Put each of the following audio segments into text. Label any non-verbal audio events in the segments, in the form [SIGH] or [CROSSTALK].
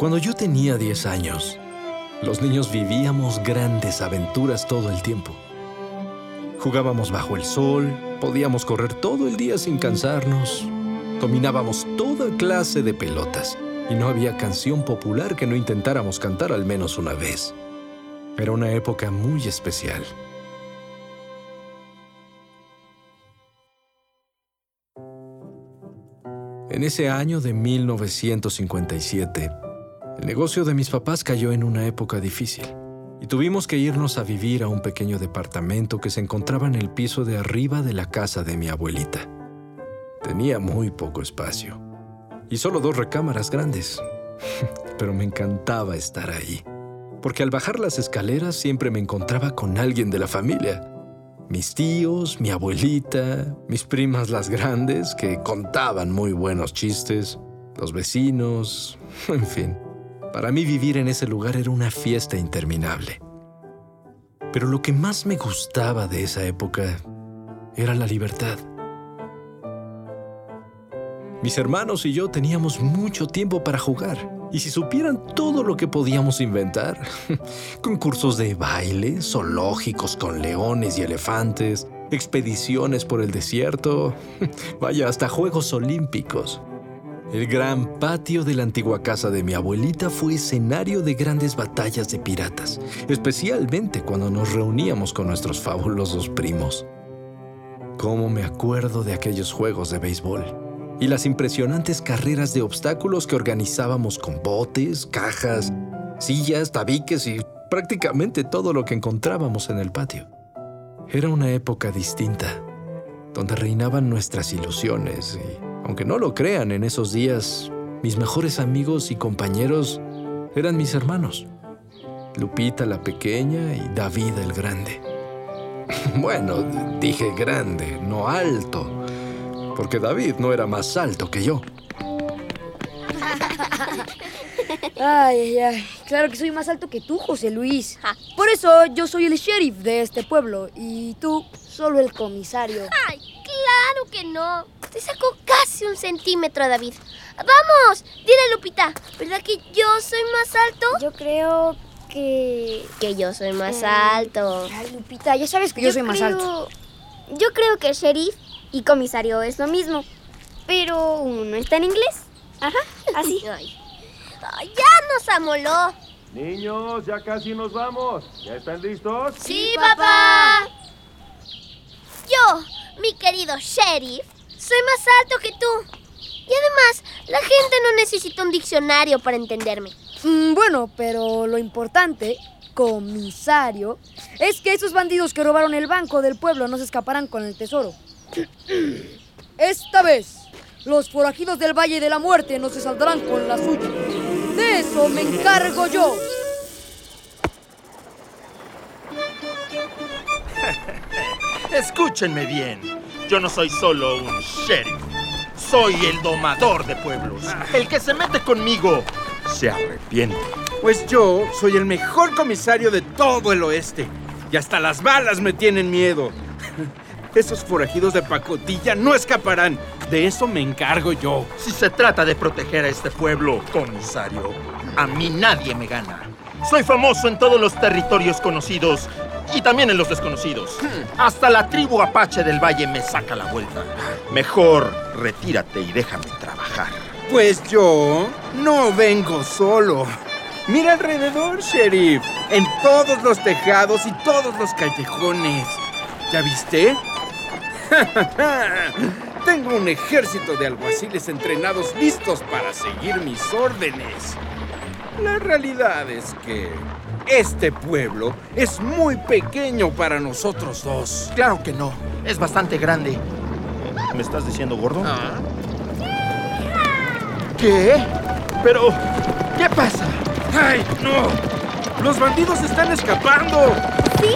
Cuando yo tenía 10 años, los niños vivíamos grandes aventuras todo el tiempo. Jugábamos bajo el sol, podíamos correr todo el día sin cansarnos, dominábamos toda clase de pelotas y no había canción popular que no intentáramos cantar al menos una vez. Era una época muy especial. En ese año de 1957, el negocio de mis papás cayó en una época difícil y tuvimos que irnos a vivir a un pequeño departamento que se encontraba en el piso de arriba de la casa de mi abuelita. Tenía muy poco espacio y solo dos recámaras grandes, [LAUGHS] pero me encantaba estar ahí, porque al bajar las escaleras siempre me encontraba con alguien de la familia mis tíos, mi abuelita, mis primas las grandes, que contaban muy buenos chistes, los vecinos, [LAUGHS] en fin. Para mí vivir en ese lugar era una fiesta interminable. Pero lo que más me gustaba de esa época era la libertad. Mis hermanos y yo teníamos mucho tiempo para jugar y si supieran todo lo que podíamos inventar, [LAUGHS] concursos de baile, zoológicos con leones y elefantes, expediciones por el desierto, [LAUGHS] vaya, hasta Juegos Olímpicos. El gran patio de la antigua casa de mi abuelita fue escenario de grandes batallas de piratas, especialmente cuando nos reuníamos con nuestros fabulosos primos. ¿Cómo me acuerdo de aquellos juegos de béisbol? y las impresionantes carreras de obstáculos que organizábamos con botes, cajas, sillas, tabiques y prácticamente todo lo que encontrábamos en el patio. Era una época distinta, donde reinaban nuestras ilusiones y, aunque no lo crean, en esos días mis mejores amigos y compañeros eran mis hermanos, Lupita la pequeña y David el grande. [LAUGHS] Bueno, dije grande, no alto porque David no era más alto que yo. [LAUGHS] Ay, ay, ay. Claro que soy más alto que tú, José Luis. Por eso yo soy el sheriff de este pueblo y tú solo el comisario. Ay, claro que no. Te sacó casi un centímetro, David. ¡Vamos! Dile, Lupita, ¿verdad que yo soy más alto? Yo creo que... Que yo soy más alto. Ay, Lupita, ya sabes que yo, soy más alto. Yo creo que sheriff y comisario es lo mismo, pero uno está en inglés. Ajá, así. [LAUGHS] Ay. Ya nos amoló. Niños, ya casi nos vamos. ¿Ya están listos? Sí, papá. Yo, mi querido sheriff, soy más alto que tú. Y además, la gente no necesita un diccionario para entenderme. Mm, bueno, pero lo importante, comisario, es que esos bandidos que robaron el banco del pueblo no se escaparán con el tesoro. [CLEARS THROAT] Esta vez, los forajidos del Valle de la Muerte no se saldrán con la suya. De eso me encargo yo. [LAUGHS] Escúchenme bien. Yo no soy solo un sheriff. Soy el domador de pueblos. El que se mete conmigo se arrepiente. Pues yo soy el mejor comisario de todo el oeste. Y hasta las balas me tienen miedo. Esos forajidos de pacotilla no escaparán. De eso me encargo yo. Si se trata de proteger a este pueblo, comisario, a mí nadie me gana. Soy famoso en todos los territorios conocidos y también en los desconocidos. Hmm. Hasta la tribu apache del valle me saca la vuelta. Mejor retírate y déjame trabajar. Pues yo no vengo solo. Mira alrededor, sheriff. En todos los tejados y todos los callejones. ¿Ya viste? [LAUGHS] Tengo un ejército de alguaciles entrenados listos para seguir mis órdenes. La realidad es que este pueblo es muy pequeño para nosotros dos. Claro que no. Es bastante grande. ¿Me estás diciendo gordo? Ah. ¿Qué? Pero, ¿qué pasa? ¡Ay, no! ¡Los bandidos están escapando! Sí,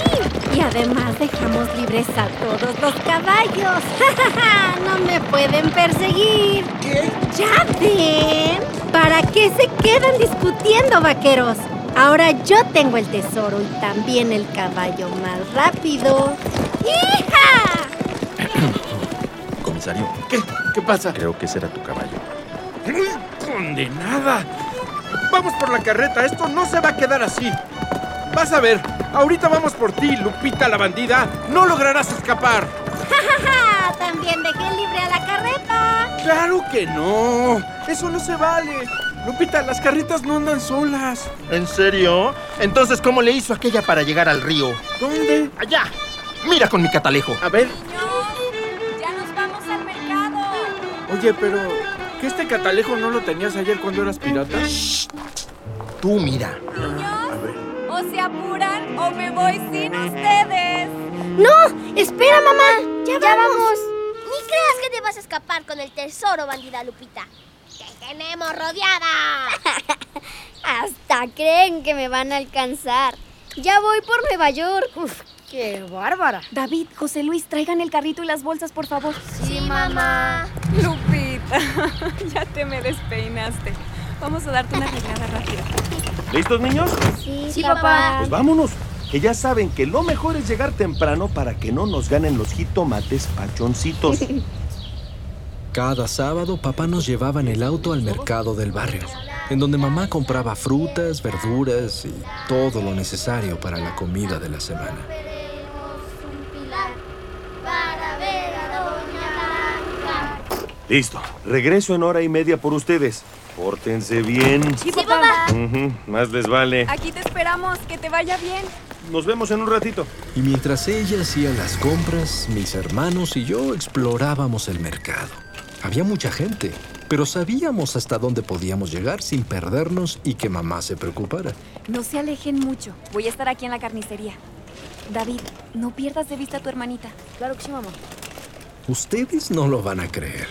y además dejamos libres a todos los caballos. [LAUGHS] no me pueden perseguir. ¿Qué? ¿Ya ven? ¿Para qué se quedan discutiendo, vaqueros? Ahora yo tengo el tesoro y también el caballo más rápido. ¡Hija! [COUGHS] Comisario. ¿Qué? ¿Qué pasa? Creo que ese era tu caballo. ¡Condenada! Vamos por la carreta, esto no se va a quedar así. Vas a ver, ahorita vamos por ti, Lupita la bandida. No lograrás escapar. ¡Ja, También dejé libre a la carreta. Claro que no. Eso no se vale. Lupita, las carretas no andan solas. ¿En serio? Entonces, ¿cómo le hizo aquella para llegar al río? ¿Dónde? Allá. Mira con mi catalejo. A ver. ¡Ya nos vamos al mercado! Oye, pero ¿que este catalejo no lo tenías ayer cuando eras pirata? Tú mira. Niños, o se apuran o me voy sin ustedes. ¡No! ¡Espera, mamá! ¡Ya, vamos! Ni creas que te vas a escapar con el tesoro, bandida Lupita. ¡Te tenemos rodeada! [LAUGHS] Hasta creen que me van a alcanzar. Ya voy por Nueva York. Uf, qué bárbara. David, José Luis, traigan el carrito y las bolsas, por favor. Sí, mamá. Lupita, [LAUGHS] ya te me despeinaste. Vamos a darte una arreglada rápida. ¿Listos, niños? Sí, Sí, papá. Pues vámonos. Que ya saben que lo mejor es llegar temprano para que no nos ganen los jitomates pachoncitos. [LAUGHS] Cada sábado papá nos llevaba en el auto al mercado del barrio, en donde mamá compraba frutas, verduras y todo lo necesario para la comida de la semana. un pilar para ver a Doña Blanca. Listo. Regreso en hora y media por ustedes. Pórtense bien. Sí, papá. Más les vale. Aquí te esperamos. Que te vaya bien. Nos vemos en un ratito. Y mientras ella hacía las compras, mis hermanos y yo explorábamos el mercado. Había mucha gente, pero sabíamos hasta dónde podíamos llegar sin perdernos y que mamá se preocupara. No se alejen mucho. Voy a estar aquí en la carnicería. David, no pierdas de vista a tu hermanita. Claro que sí, mamá. Ustedes no lo van a creer,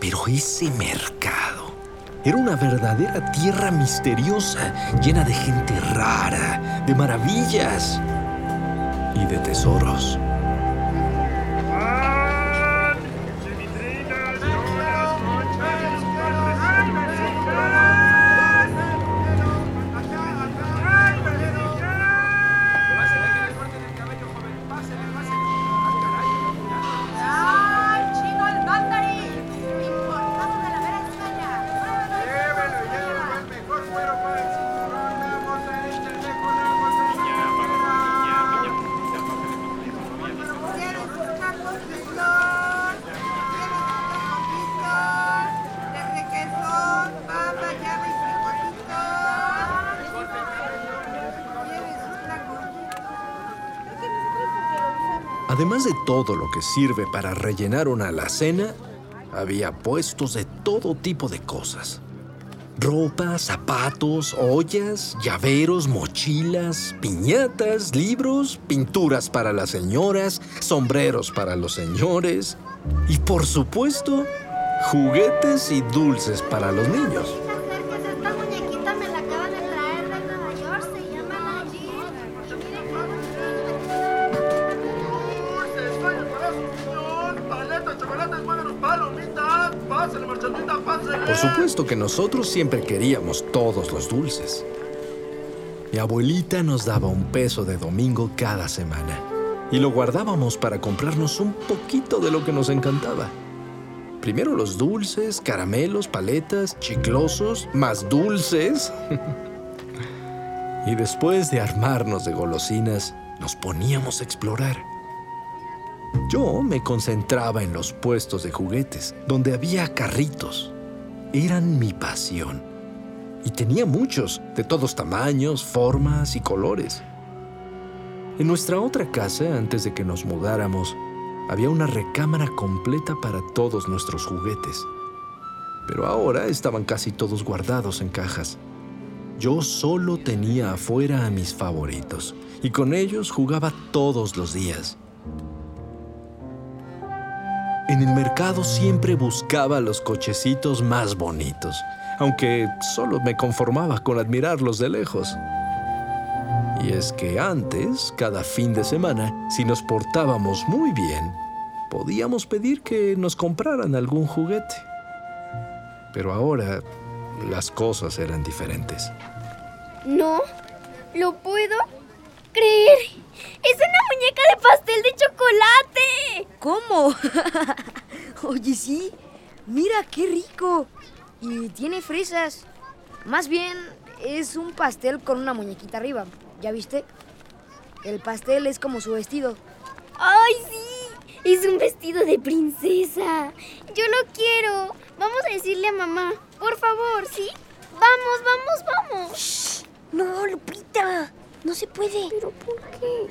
pero ese mercado era una verdadera tierra misteriosa, llena de gente rara, de maravillas y de tesoros. De todo lo que sirve para rellenar una alacena, había puestos de todo tipo de cosas. Ropa, zapatos, ollas, llaveros, mochilas, piñatas, libros, pinturas para las señoras, sombreros para los señores y por supuesto, juguetes y dulces para los niños. Nosotros siempre queríamos todos los dulces. Mi abuelita nos daba un peso de domingo cada semana y lo guardábamos para comprarnos un poquito de lo que nos encantaba. Primero los dulces, caramelos, paletas, chiclosos, más dulces. [LAUGHS] y después de armarnos de golosinas, nos poníamos a explorar. Yo me concentraba en los puestos de juguetes, donde había carritos. Eran mi pasión. Y tenía muchos, de todos tamaños, formas y colores. En nuestra otra casa, antes de que nos mudáramos, había una recámara completa para todos nuestros juguetes. Pero ahora estaban casi todos guardados en cajas. Yo solo tenía afuera a mis favoritos, y con ellos jugaba todos los días. En el mercado siempre buscaba los cochecitos más bonitos, aunque solo me conformaba con admirarlos de lejos. Y es que antes, cada fin de semana, si nos portábamos muy bien, podíamos pedir que nos compraran algún juguete. Pero ahora las cosas eran diferentes. No, lo puedo creer. Es una muñeca de pastel de chocolate. ¿Cómo? [LAUGHS] Oye, sí. Mira, qué rico. Y tiene fresas. Más bien es un pastel con una muñequita arriba. ¿Ya viste? El pastel es como su vestido. ¡Ay, sí! Es un vestido de princesa. Yo lo quiero. Vamos a decirle a mamá. Por favor, ¿sí? Vamos, vamos, vamos. No, Lupita. No se puede. ¿Pero por qué?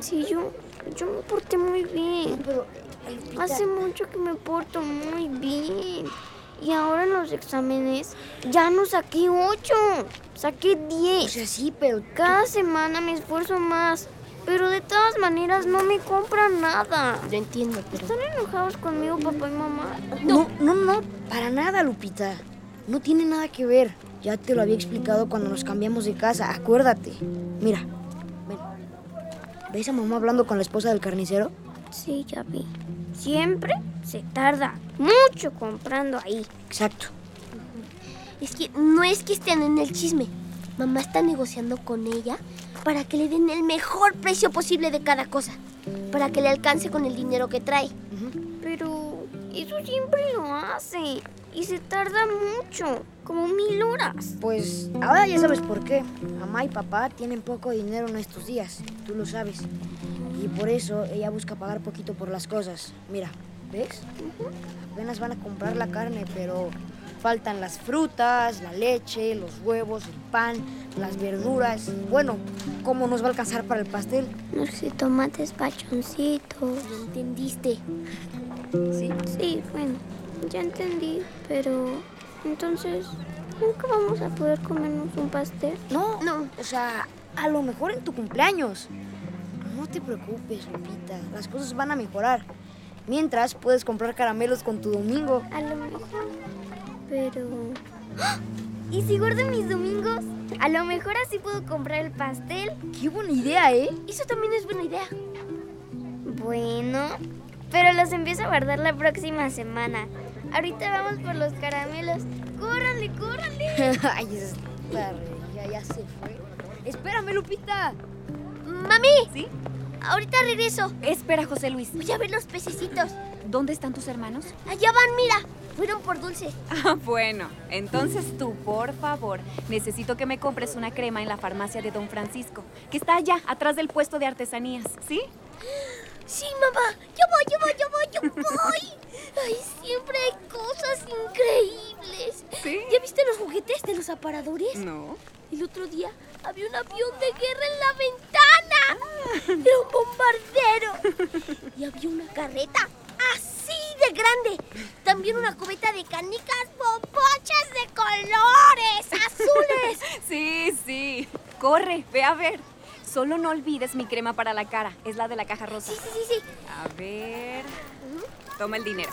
Sí, yo, yo me porté muy bien. Pero, Hace mucho que me porto muy bien. Y ahora en los exámenes ya no saqué 8, saqué 10. O sea, sí, pero... Cada semana me esfuerzo más. Pero de todas maneras no me compran nada. Lo entiendo, pero... ¿Están enojados conmigo, papá y mamá? No, no, no, para nada, Lupita. No tiene nada que ver. Ya te lo había explicado cuando nos cambiamos de casa, acuérdate. Mira, ven. ¿Ves a mamá hablando con la esposa del carnicero? Sí, ya vi. Siempre se tarda mucho comprando ahí. Exacto. Es que no es que estén en el chisme. Mamá está negociando con ella para que le den el mejor precio posible de cada cosa. Para que le alcance con el dinero que trae. Pero eso siempre lo hace. Y se tarda mucho, como mil horas. Pues ahora ya sabes por qué. Mamá y papá tienen poco dinero en estos días, tú lo sabes. Y por eso ella busca pagar poquito por las cosas. Mira, ¿ves? Apenas van a comprar la carne, pero faltan las frutas, la leche, los huevos, el pan, las verduras. Bueno, ¿cómo nos va a alcanzar para el pastel? No sé, tomates pachoncitos. ¿Lo entendiste? Sí. Sí, bueno, ya entendí, pero entonces, ¿nunca vamos a poder comernos un pastel? No, no, o sea, a lo mejor en tu cumpleaños. No te preocupes, Lupita, las cosas van a mejorar. Mientras puedes comprar caramelos con tu domingo. A lo mejor, pero... [GASPS] ¿Y si guardo mis domingos? A lo mejor así puedo comprar el pastel. Qué buena idea, ¿eh? Eso también es buena idea. Bueno, pero los empiezo a guardar la próxima semana. Ahorita vamos por los caramelos. ¡Córranle, córranle! [LAUGHS] Ay, esta ya, ya se fue. Espérame, Lupita. ¡Mami! ¿Sí? Ahorita regreso. Espera, José Luis. Voy a ver los pececitos. ¿Dónde están tus hermanos? Allá van, mira. Fueron por dulce. Ah, bueno. Entonces tú, por favor, necesito que me compres una crema en la farmacia de Don Francisco, que está allá, atrás del puesto de artesanías, ¿sí? [GASPS] [GASPS] Sí, mamá. Yo voy, yo voy, yo voy, yo voy. Ay, siempre hay cosas increíbles. ¿Sí? ¿Ya viste los juguetes de los aparadores? No. El otro día había un avión de guerra en la ventana. Era un bombardero. Y había una carreta así de grande. También una cubeta de canicas popochas de colores azules. [LAUGHS] Sí, sí. Corre, ve a ver. Solo no olvides mi crema para la cara. Es la de la caja rosa. Sí, sí, sí, sí. A ver. Toma el dinero.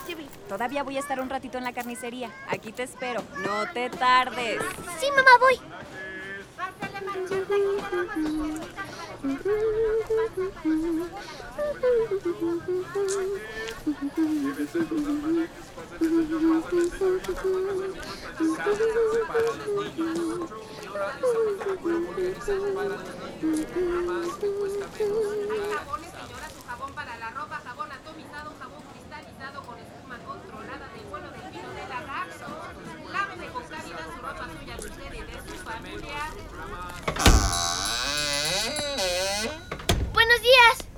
Todavía voy a estar un ratito en la carnicería. Aquí te espero. No te tardes. Sí, mamá, voy.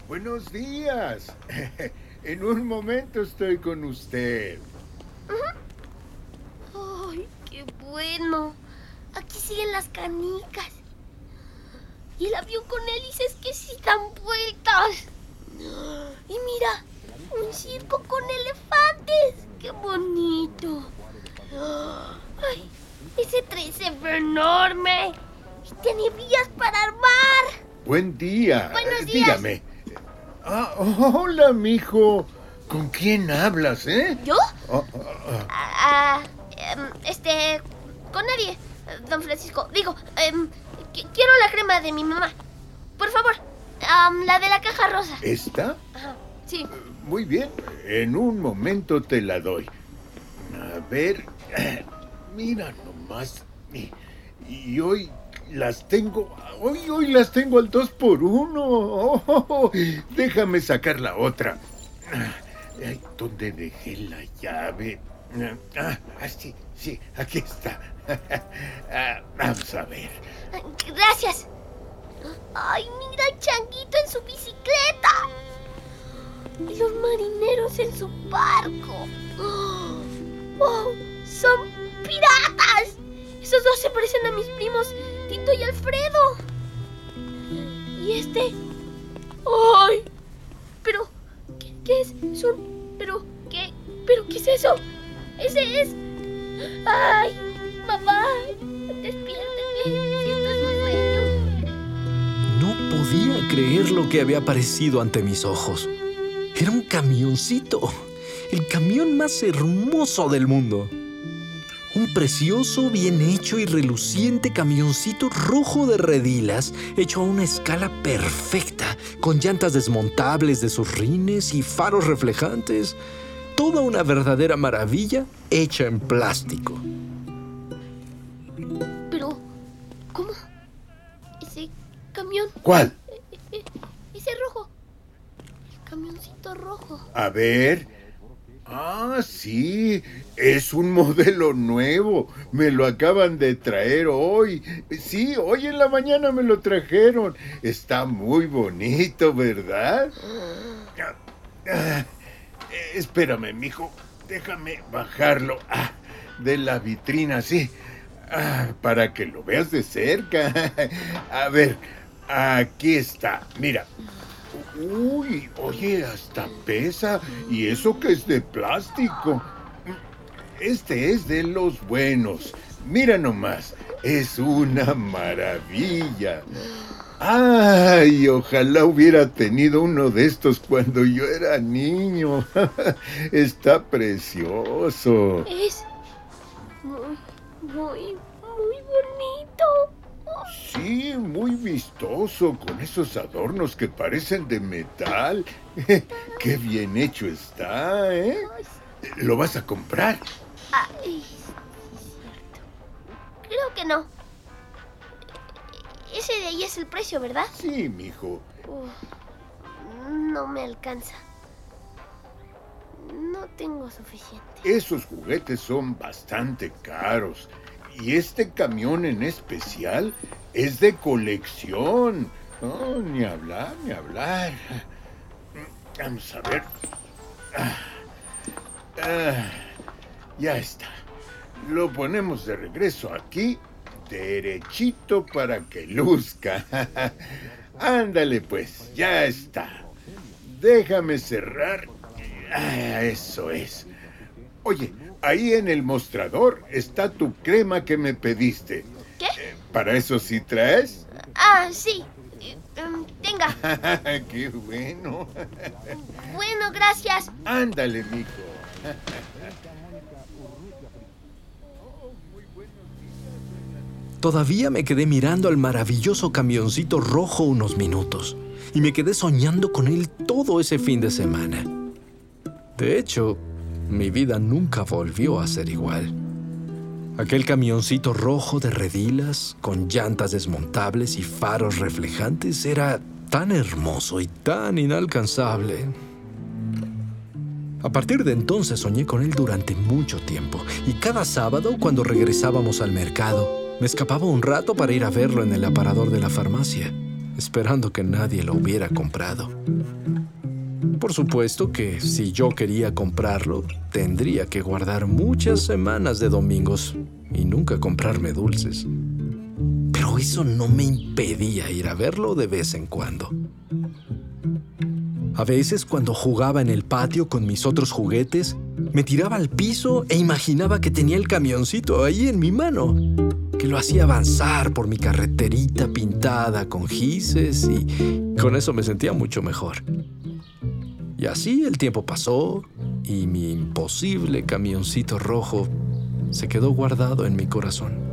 Buenos días. [LAUGHS] En un momento estoy con usted. Ay, qué bueno. Aquí siguen las canicas. Y el avión con hélices que sí dan vueltas. Y mira, un circo con elefantes. ¡Qué bonito! Ay, ese tren se ve enorme. Y tiene vías para armar. Buen día. Buenos Eh, días. Dígame. Ah, hola, mijo. ¿Con quién hablas, eh? ¿Yo? Oh, oh, oh. Ah, em, este, con nadie, don Francisco. Digo, em, qui- quiero la crema de mi mamá. Por favor, la de la caja rosa. ¿Esta? Ajá, sí. Muy bien. En un momento te la doy. A ver. [CLEARS THROAT] Mira nomás. Y, y hoy las tengo. Hoy, hoy las tengo al dos por uno. [LAUGHS] Oh, déjame sacar la otra. ¿Dónde dejé la llave? Ah, ah, sí, sí, aquí está. [LAUGHS] Ah, vamos a ver. Gracias. Ay, mira el changuito en su bicicleta. Y los marineros en su barco. ¡Oh! ¡Son piratas! Esos dos se parecen a mis primos, Tito y Alfredo. Y este. ¡Ay! Pero. ¿Qué, es? Pero. ¿Qué? ¿Pero qué es eso? Ese es. ¡Ay! Mamá, despiérteme. Si esto es un sueño. No podía creer lo que había aparecido ante mis ojos. Era un camioncito, el camión más hermoso del mundo. Un precioso, bien hecho y reluciente camioncito rojo de redilas, hecho a una escala perfecta, con llantas desmontables de sus rines y faros reflejantes. Toda una verdadera maravilla hecha en plástico. Pero. ¿Cómo? Ese camión. ¿Cuál? e- Ese rojo. El camioncito rojo. A ver. Ah, sí, es un modelo nuevo. Me lo acaban de traer hoy. Sí, hoy en la mañana me lo trajeron. Está muy bonito, ¿verdad? Ah, espérame, mijo. Déjame bajarlo ah, de la vitrina, sí. Ah, para que lo veas de cerca. [LAUGHS] A ver, aquí está. Mira, Uy, oye, hasta pesa. Y eso que es de plástico. Este es de los buenos. Mira nomás, es una maravilla. Ay, ojalá hubiera tenido uno de estos cuando yo era niño. [LAUGHS] Está precioso. Es. Muy, muy, muy bonito. Sí, muy vistoso, con esos adornos que parecen de metal. [LAUGHS] Qué bien hecho está, ¿eh? ¿Lo vas a comprar? Ay, sí, cierto. Creo que no. Ese de ahí es el precio, ¿verdad? Sí, mijo. Uf, no me alcanza. No tengo suficiente. Esos juguetes son bastante caros. Y este camión en especial es de colección. Oh, ni hablar, ni hablar. Vamos a ver. Ah, ah, ya está. Lo ponemos de regreso aquí, derechito para que luzca. [LAUGHS] Ándale pues, ya está. Déjame cerrar. Ah, eso es. Oye, ahí en el mostrador está tu crema que me pediste. ¿Qué? ¿Para eso sí traes? Ah, sí. Eh, em, tenga. [LAUGHS] ¡Qué bueno! Bueno, gracias. Ándale, mijo. [LAUGHS] Todavía me quedé mirando al maravilloso camioncito rojo unos minutos y me quedé soñando con él todo ese fin de semana. De hecho, mi vida nunca volvió a ser igual. Aquel camioncito rojo de redilas, con llantas desmontables y faros reflejantes, era tan hermoso y tan inalcanzable. A partir de entonces soñé con él durante mucho tiempo y cada sábado cuando regresábamos al mercado me escapaba un rato para ir a verlo en el aparador de la farmacia, esperando que nadie lo hubiera comprado. Por supuesto que si yo quería comprarlo, tendría que guardar muchas semanas de domingos y nunca comprarme dulces. Pero eso no me impedía ir a verlo de vez en cuando. A veces cuando jugaba en el patio con mis otros juguetes, me tiraba al piso e imaginaba que tenía el camioncito ahí en mi mano, que lo hacía avanzar por mi carreterita pintada con gises y con eso me sentía mucho mejor. Y así el tiempo pasó y mi imposible camioncito rojo se quedó guardado en mi corazón.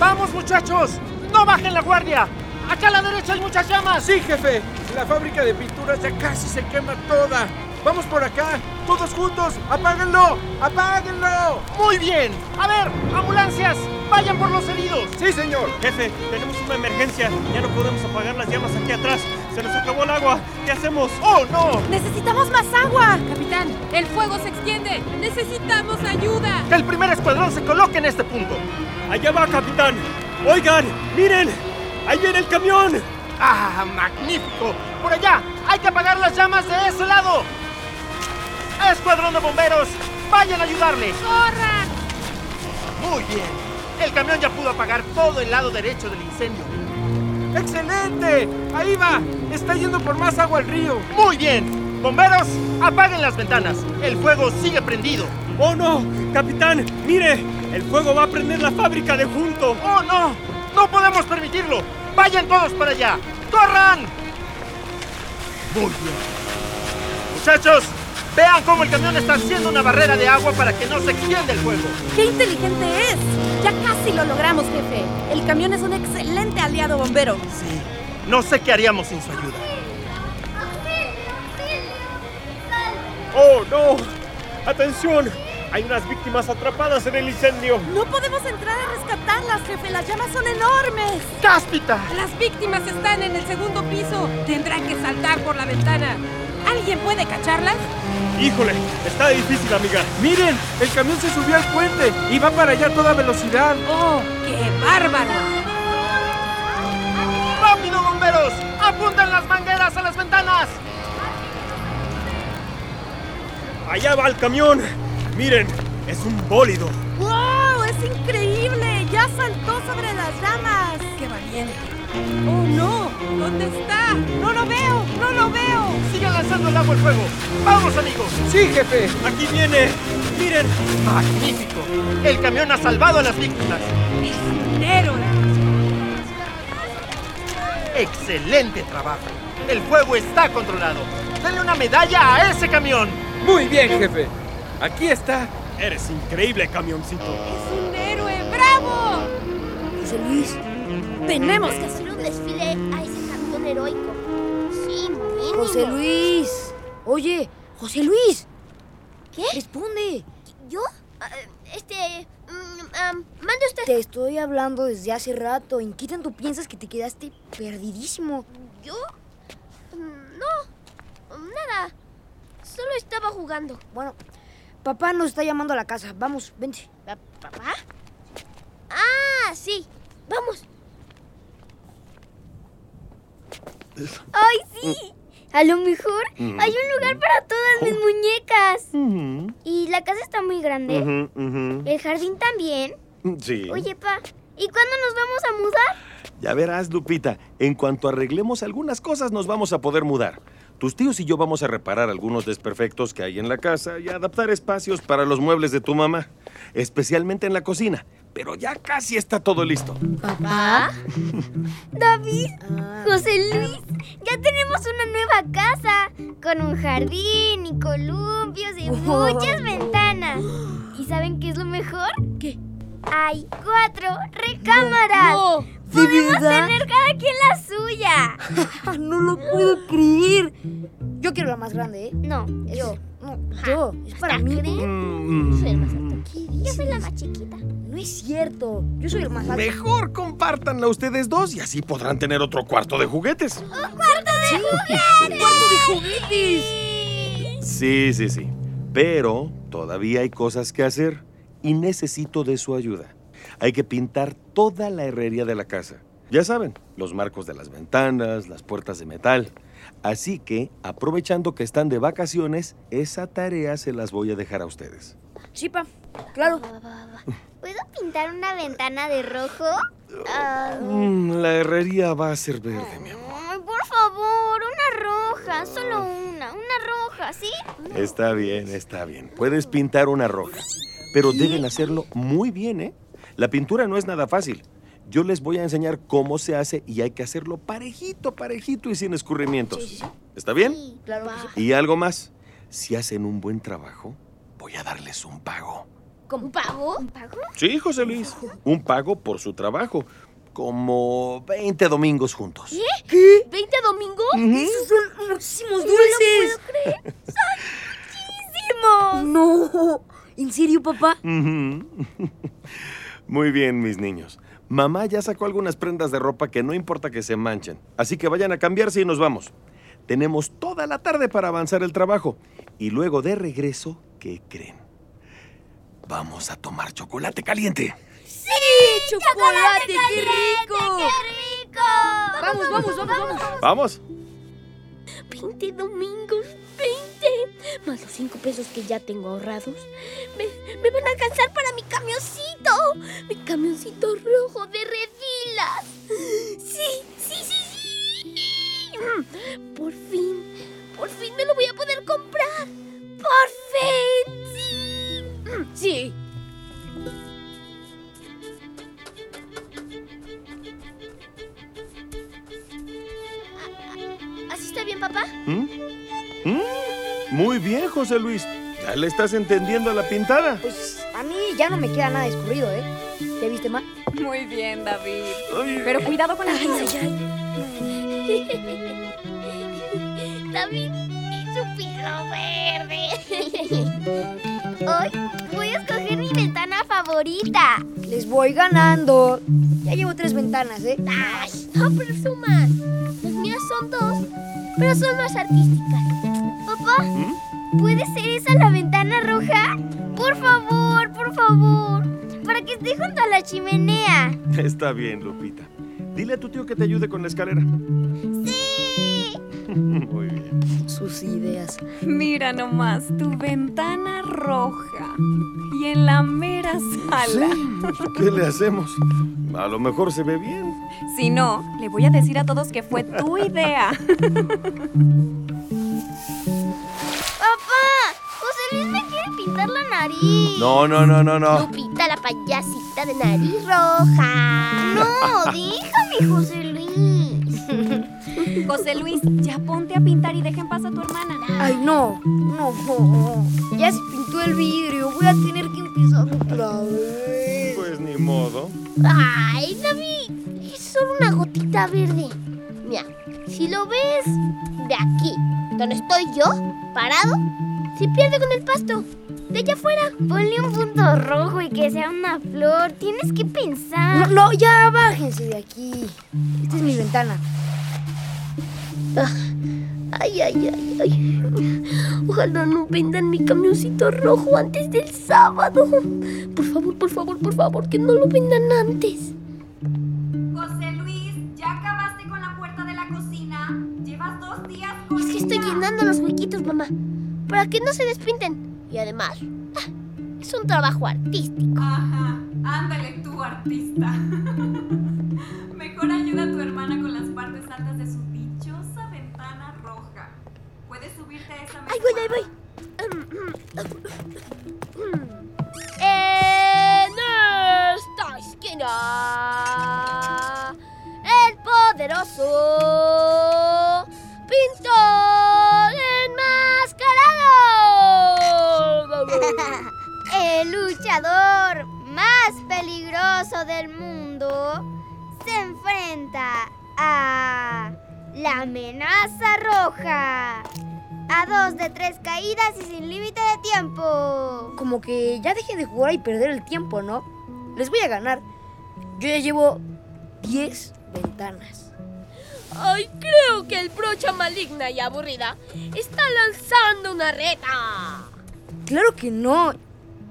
¡Vamos, muchachos! ¡No bajen la guardia! ¡Acá a la derecha hay muchas llamas! Sí, jefe. La fábrica de pinturas ya casi se quema toda. Vamos por acá. Todos juntos. ¡Apáguenlo! ¡Apáguenlo! ¡Muy bien! A ver, ambulancias, vayan por los heridos. Sí, señor. Jefe, tenemos una emergencia. Ya no podemos apagar las llamas aquí atrás. Se ¡Se nos acabó el agua! ¿Qué hacemos? ¡Oh, no! ¡Necesitamos más agua! Capitán, el fuego se extiende. Necesitamos ayuda. Que el primer escuadrón se coloque en este punto. ¡Allá va, capitán! ¡Oigan! ¡Miren! ¡Ahí viene el camión! ¡Ah, magnífico! ¡Por allá! ¡Hay que apagar las llamas de ese lado! ¡Escuadrón de bomberos! ¡Vayan a ayudarle! ¡Corran! Muy bien. El camión ya pudo apagar todo el lado derecho del incendio. ¡Excelente! ¡Ahí va! ¡Está yendo por más agua al río! Muy bien. Bomberos, apaguen las ventanas. El fuego sigue prendido. ¡Oh, no! ¡Capitán! ¡Mire! ¡El fuego va a prender la fábrica de junto! ¡Oh, no! ¡No podemos permitirlo! ¡Vayan todos para allá! ¡Corran! Muy bien. Muchachos, vean cómo el camión está haciendo una barrera de agua para que no se extienda el fuego. ¡Qué inteligente es! Ya casi lo logramos, jefe. El camión es un excelente aliado bombero. Sí. No sé qué haríamos sin su ayuda. ¡Oh, no! ¡Atención! Hay unas víctimas atrapadas en el incendio. No podemos entrar a rescatarlas, jefe. Las llamas son enormes. ¡Cáspita! Las víctimas están en el segundo piso. Tendrán que saltar por la ventana. ¿Alguien puede cacharlas? Híjole, está difícil, amiga. ¡Miren! El camión se subió al puente y va para allá a toda velocidad. ¡Oh, qué bárbaro! ¡Rápido, bomberos! ¡Apunten las mangueras a las ventanas! Allá va el camión. Miren, es un bólido. ¡Wow! ¡Es increíble! ¡Ya saltó sobre las llamas! ¡Qué valiente! ¡Oh, no! ¿Dónde está? ¡No lo veo! ¡No lo veo! ¡Sigan lanzando el agua al fuego! ¡Vamos, amigos! ¡Sí, jefe! Aquí viene. Miren. ¡Magnífico! El camión ha salvado a las víctimas. ¡Es un héroe! ¡Excelente trabajo! El fuego está controlado. Denle una medalla a ese camión. Muy bien, jefe. Aquí está. Eres increíble, camioncito. ¡Es un héroe! ¡Bravo! José Luis, Tenemos que hacer heroico. Sí, mínimo. José Luis. Oye, José Luis. ¿Qué? Responde. ¿Yo? Ah, este... ah, mande usted. Te estoy hablando desde hace rato. ¿En qué tanto piensas que te quedaste perdidísimo? ¿Yo? Mm, No, nada. Solo estaba jugando. Bueno, papá nos está llamando a la casa. Vamos, vente. ¿Papá? Ah, sí. Vamos. ¡Ay, sí! A lo mejor hay un lugar para todas mis muñecas. Y la casa está muy grande. El jardín también. Sí. Oye, pa, ¿y cuándo nos vamos a mudar? Ya verás, Lupita. En cuanto arreglemos algunas cosas, nos vamos a poder mudar. Tus tíos y yo vamos a reparar algunos desperfectos que hay en la casa y adaptar espacios para los muebles de tu mamá, especialmente en la cocina. Pero ya casi está todo listo. ¿Papá? [LAUGHS] David, José Luis, ya tenemos una nueva casa con un jardín y columpios y muchas ventanas. ¿Y saben qué es lo mejor? ¿Qué? Hay cuatro recámaras. ¿De Podemos verdad? tener cada quien la suya. [LAUGHS] no lo puedo creer. Yo quiero la más grande, ¿eh? No, Yo. No, yo. Es para mí. Mm, Yo soy la más chiquita. No es cierto. Yo soy el más alto. Mejor compártanla ustedes dos y así podrán tener otro cuarto de juguetes. ¡Cuarto de juguetes! ¡Cuarto de juguetes! Sí, sí, sí. Pero todavía hay cosas que hacer y necesito de su ayuda. Hay que pintar toda la herrería de la casa. Ya saben, los marcos de las ventanas, las puertas de metal. Así que, aprovechando que están de vacaciones, esa tarea se las voy a dejar a ustedes. Sí, pa. Claro. ¿Puedo pintar una ventana de rojo? Ah, Mm, la herrería va a ser verde, mi amor. ay, por favor, una roja. Solo una. Una roja, ¿sí? Está bien, está bien. Puedes pintar una roja. Pero deben hacerlo muy bien, ¿eh? La pintura no es nada fácil. Yo les voy a enseñar cómo se hace y hay que hacerlo parejito, parejito y sin escurrimientos. ¿Está bien? Claro sí. Y algo más. Si hacen un buen trabajo, voy a darles un pago. ¿Un pago? ¿Un pago? Sí, José Luis. Un pago por su trabajo. Como 20 domingos juntos. ¿Qué? ¿20 domingos? Esos son muchísimos No lo dulces. puedo creer. ¡Son muchísimos! No. ¿En serio, papá? Ujú. Muy bien, mis niños. Mamá ya sacó algunas prendas de ropa que no importa que se manchen. Así que vayan a cambiarse y nos vamos. Tenemos toda la tarde para avanzar el trabajo. Y luego de regreso, ¿qué creen? Vamos a tomar chocolate caliente. ¡Sí! ¡Chocolate, qué rico! ¡Qué rico! Vamos, vamos, vamos, vamos. Vamos. 20 domingos, 20. Más los 5 pesos que ya tengo ahorrados. Me, me van a alcanzar para mi camioncito. Mi camioncito rojo de revilas. Sí, sí, sí, sí. Mm, Por fin, por fin me lo voy a poder comprar. Por fin, sí. Sí. ¿Así está bien, papá? ¿Mm? ¿Mm? Muy bien, José Luis. ¿Ya le estás entendiendo a la pintada? Pues a mí ya no me queda nada escurrido, ¿eh? ¿Te viste mal? Muy bien, David. Pero cuidado con la pinza. [LAUGHS] David [LAUGHS] Hoy voy a escoger mi ventana favorita. Les voy ganando. Ya llevo tres ventanas, ¿eh? Ay, no presumas. Las mías son dos, pero son más artísticas. Papá, ¿puede ser esa la ventana roja? Por favor, por favor. Para que esté junto a la chimenea. Está bien, Lupita. Dile a tu tío que te ayude con la escalera. ¡Sí! [LAUGHS] Muy bien. Sus ideas. Mira nomás, tu ventana roja. Y en la mera sala. ¿Qué le hacemos? A lo mejor se ve bien. Si no, le voy a decir a todos que fue tu idea. Papá, José Luis me quiere pintar la nariz. No, no, no, no, no. Lupita, la payasita de nariz roja. [LAUGHS] No, déjame, José Luis. José Luis, ya ponte a pintar y deja en paz a tu hermana. Ay, no, no. Ya se pintó el vidrio. Voy a tener que empezar otra vez. Pues ni modo. Ay, David, es solo una gotita verde. Mira, si lo ves de aquí, donde estoy yo, parado, se pierde con el pasto. De allá afuera. Ponle un punto rojo y que sea una flor. Tienes que pensar. No, no, ya bájense de aquí. Esta es mi ventana. Ah, Ay, ay, ay, ay. Ojalá no vendan mi camioncito rojo antes del sábado. Por favor, por favor, por favor, que no lo vendan antes. José Luis, ¿ya acabaste con la puerta de la cocina? Llevas dos días con Es que estoy llenando los huequitos, mamá, para que no se despinten. Y además, ah, es un trabajo artístico. Ajá, ándale tú, artista. [LAUGHS] Mejor ayuda a tu hermana con las partes altas de su roja. Puedes subirte a esa mesa. Ahí voy, ahí voy. De tres caídas y sin límite de tiempo. Como que ya dejen de jugar y perder el tiempo, ¿no? Les voy a ganar. Yo ya llevo 10 ventanas. Ay, creo que el brocha maligna y aburrida está lanzando una reta. Claro que no.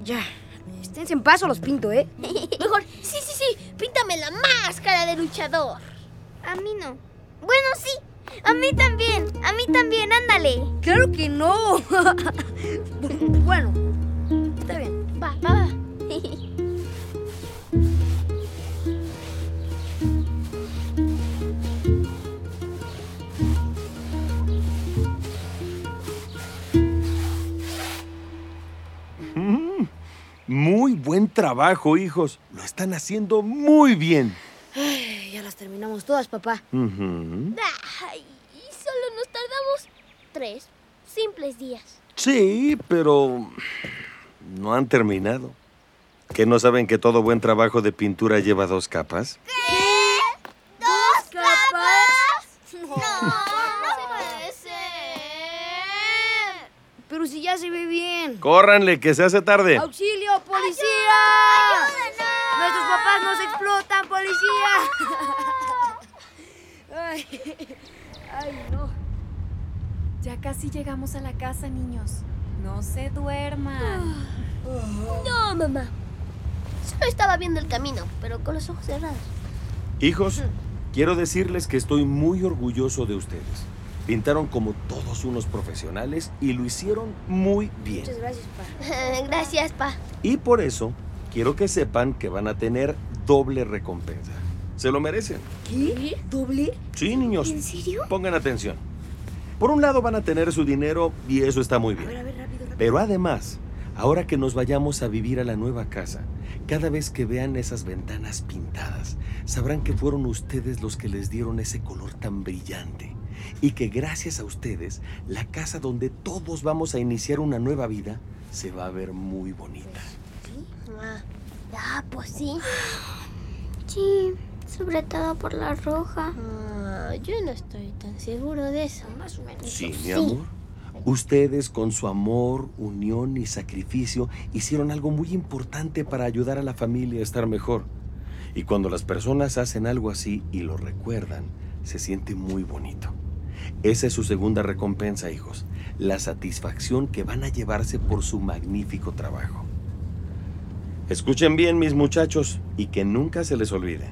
Ya. Esténse en paso, los pinto, ¿eh? [LAUGHS] Mejor, sí, sí, sí, píntame la máscara de luchador. A mí no. Bueno, sí. A mí también. A mí también. Ándale. Claro que no. [LAUGHS] bueno, está bien. Va, va, va. Mm, Muy buen trabajo, hijos. Lo están haciendo muy bien. Ay, ya las terminamos todas, papá. Ay, y solo nos tardamos tres simples días. Sí, pero no han terminado. ¿Que no saben que todo buen trabajo de pintura lleva dos capas? ¿Dos capas? [LAUGHS] No, no puede ser. Pero si ya se ve bien. Córranle, que se hace tarde. ¡Auxilio, policía! ¡Ayúdanos! ¡Nuestros papás nos explotan, policía! [LAUGHS] Ay, ay, no. Ya casi llegamos a la casa, niños. No se duerman. No, mamá. Solo estaba viendo el camino, pero con los ojos cerrados. Hijos, quiero decirles que estoy muy orgulloso de ustedes. Pintaron como todos unos profesionales y lo hicieron muy bien. Muchas gracias, pa. [LAUGHS] Gracias, pa. Y por eso quiero que sepan que van a tener doble recompensa. Se lo merecen. ¿Qué? ¿Doble? Sí, niños. ¿En serio? Pongan atención. Por un lado van a tener su dinero y eso está muy A ver, bien. a ver, rápido, rápido. Pero además, ahora que nos vayamos a vivir a la nueva casa, cada vez que vean esas ventanas pintadas, sabrán que fueron ustedes los que les dieron ese color tan brillante. Y que gracias a ustedes, la casa donde todos vamos a iniciar una nueva vida se va a ver muy bonita. Ah, ah, pues sí. [GASPS] Sí, sobre todo por la roja. Ah, yo no estoy tan seguro de eso. Más o menos. Sí, mi amor. Ustedes con su amor, unión y sacrificio hicieron algo muy importante para ayudar a la familia a estar mejor. Y cuando las personas hacen algo así y lo recuerdan, se siente muy bonito. Esa es su segunda recompensa, hijos. La satisfacción que van a llevarse por su magnífico trabajo. Escuchen bien, mis muchachos, y que nunca se les olvide.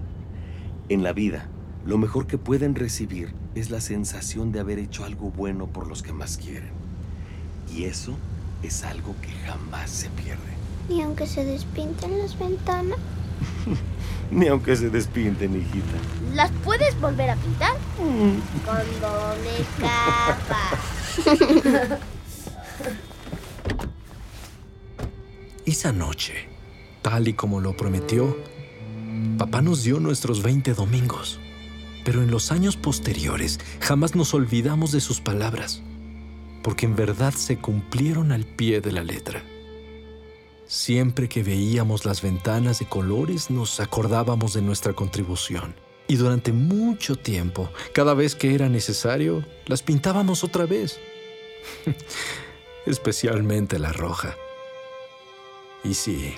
En la vida, lo mejor que pueden recibir es la sensación de haber hecho algo bueno por los que más quieren. Y eso es algo que jamás se pierde. Y aunque se despinten las ventanas, [LAUGHS] Ni aunque se despinten, hijita. ¿las puedes volver a pintar? Cuando me escapa. [LAUGHS] Esa noche, tal y como lo prometió, papá nos dio nuestros 20 domingos. Pero en los años posteriores jamás nos olvidamos de sus palabras, porque en verdad se cumplieron al pie de la letra. Siempre que veíamos las ventanas de colores nos acordábamos de nuestra contribución. Y durante mucho tiempo, cada vez que era necesario, las pintábamos otra vez. [LAUGHS] Especialmente la roja. Y sí,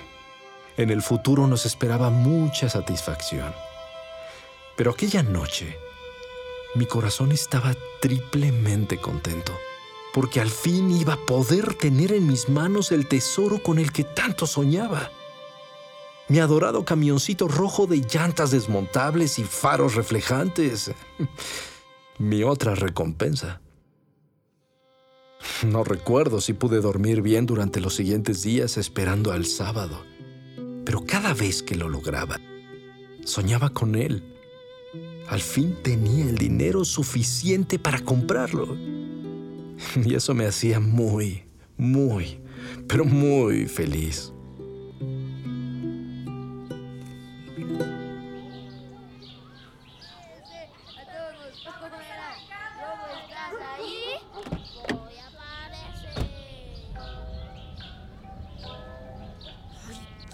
en el futuro nos esperaba mucha satisfacción. Pero aquella noche, mi corazón estaba triplemente contento, porque al fin iba a poder tener en mis manos el tesoro con el que tanto soñaba. Mi adorado camioncito rojo de llantas desmontables y faros reflejantes. [LAUGHS] Mi otra recompensa. No recuerdo si pude dormir bien durante los siguientes días esperando al sábado, pero cada vez que lo lograba, soñaba con él. Al fin tenía el dinero suficiente para comprarlo. Y eso me hacía muy, muy, pero muy feliz.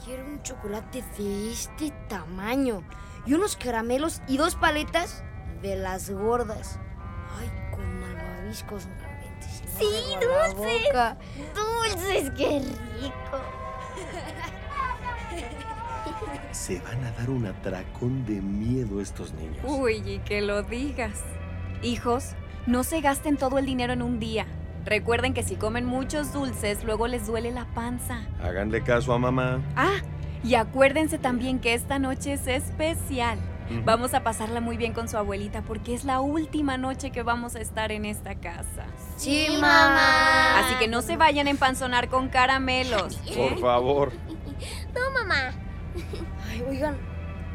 Quiero un chocolate de este tamaño. Y unos caramelos y dos paletas de las gordas. Ay, con malvaviscos. Sí, dulces. boca. Dulces, qué rico. Se van a dar un atracón de miedo estos niños. Uy, y que lo digas. Hijos, no se gasten todo el dinero en un día. Recuerden que si comen muchos dulces, luego les duele la panza. Háganle caso a mamá. Ah, y acuérdense también que esta noche es especial. Vamos a pasarla muy bien con su abuelita porque es la última noche que vamos a estar en esta casa. Sí, mamá. Así que no se vayan a empanzonar con caramelos. [LAUGHS] Por favor. No, mamá. Ay, oigan,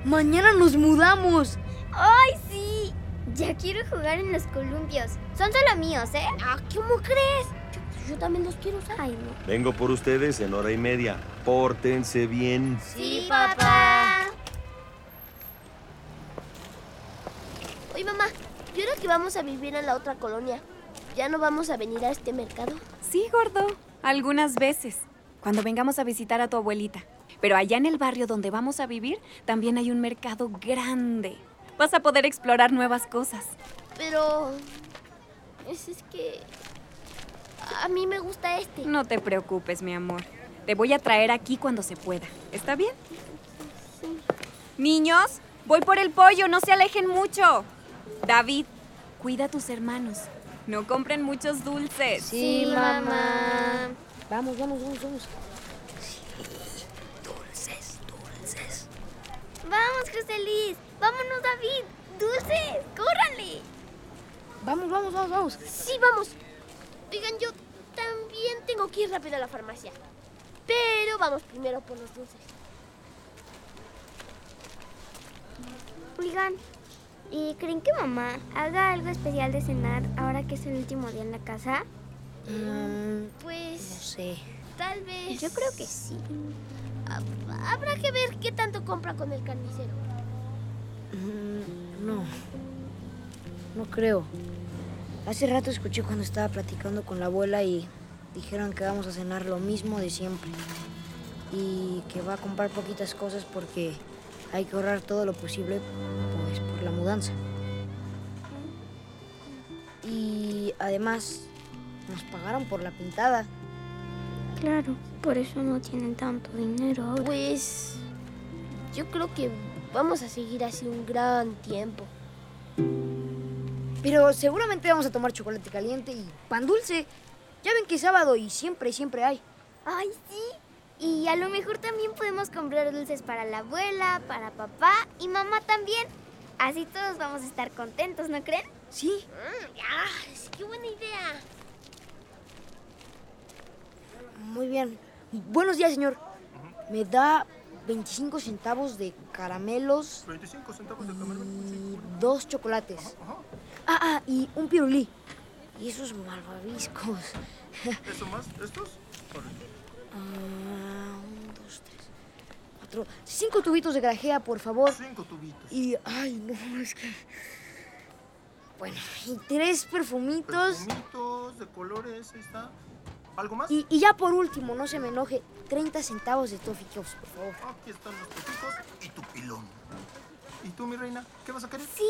mañana nos mudamos. ¡Ay, sí! Ya quiero jugar en los columpios. Son solo míos, ¿eh? Ah, ¿Cómo crees? Yo, yo también los quiero usar. Ay, no. Vengo por ustedes en hora y media. Pórtense bien. Sí, papá. Oye, mamá, ¿y ahora que vamos a vivir en la otra colonia? ¿Ya no vamos a venir a este mercado? Sí, gordo. Algunas veces. Cuando vengamos a visitar a tu abuelita. Pero allá en el barrio donde vamos a vivir, también hay un mercado grande. Vas a poder explorar nuevas cosas. Pero... Es, es que... A mí me gusta este. No te preocupes, mi amor. Te voy a traer aquí cuando se pueda. ¿Está bien? Sí. Niños, voy por el pollo, no se alejen mucho. David, cuida a tus hermanos. No compren muchos dulces. Sí, mamá. Vamos, vamos, vamos, vamos. Dulces, dulces. Vamos, José Luis. Vámonos, David. Dulces, córranle. Vamos, vamos, vamos, vamos. Sí, vamos. Oigan, yo también tengo que ir rápido a la farmacia. Pero vamos primero por los dulces. Oigan, ¿y creen que mamá haga algo especial de cenar ahora que es el último día en la casa? Pues. No sé. Tal vez. Yo creo que sí. Hab- Habrá que ver qué tanto compra con el carnicero. Mm, No. No creo. Hace rato escuché cuando estaba platicando con la abuela y dijeron que vamos a cenar lo mismo de siempre. Y que va a comprar poquitas cosas porque hay que ahorrar todo lo posible pues por la mudanza. Y además nos pagaron por la pintada. Claro, por eso no tienen tanto dinero ahora. Pues. Yo creo que vamos a seguir así un gran tiempo. Pero seguramente vamos a tomar chocolate caliente y pan dulce. Ya ven que es sábado y siempre, siempre hay. Ay, sí. Y a lo mejor también podemos comprar dulces para la abuela, para papá y mamá también. Así todos vamos a estar contentos, ¿no creen? Sí. Mm, ya, sí, qué buena idea. Muy bien. Buenos días, señor. Me da 25 centavos de caramelos 25 centavos de camarón. y dos chocolates. Ah, ah, y un pirulí. Y esos malvaviscos. ¿Eso más? ¿Estos? Ah, un, dos, tres, cuatro. Cinco tubitos de grajea, por favor. Cinco tubitos. Y, ay, no, es que... Bueno, y tres perfumitos. Perfumitos de colores, ahí está. ¿Algo más? Y, y ya por último, no se me enoje, 30 centavos de Toffee por favor. Aquí están los toficos y tu pilón. ¿Y tú, mi reina? ¿Qué vas a querer? Sí,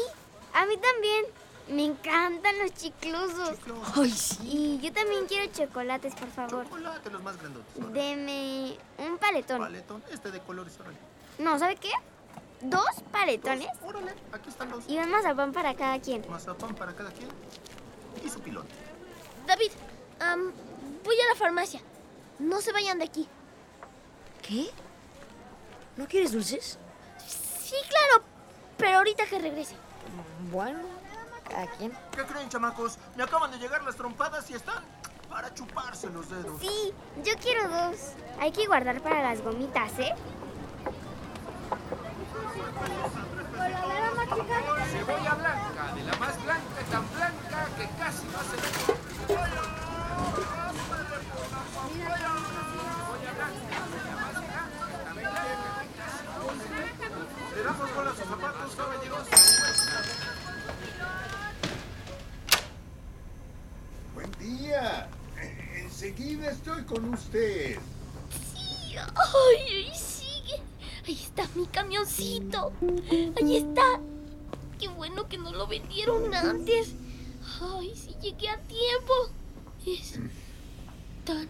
a mí también. Me encantan los chiclosos. Ay, sí. Y yo también quiero chocolates, por favor. Chocolate, los más grandotes. órale. Deme un paletón. Paletón, este de colores, órale. No, ¿sabe qué? Dos paletones Órale, aquí están los y un mazapán para cada quien. mazapán para cada quien y su pilón. David, am, voy a la farmacia. No se vayan de aquí. ¿Qué? ¿No quieres dulces? Sí, claro, pero ahorita que regrese. Bueno, cada quien. ¿Qué creen, chamacos? Me acaban de llegar las trompadas y están para chuparse los dedos. Sí, yo quiero dos. Hay que guardar para las gomitas, ¿eh? Cebolla blanca, de la más blanca, tan blanca que casi no se ve. ¿Le damos bola a sus zapatos, caballeros? Buen día. Eh, Enseguida estoy con usted. Sí, ay, sigue. Ahí está mi camioncito. Ahí está. Qué bueno que no lo vendieron antes. Ay, sí llegué a tiempo. Es tan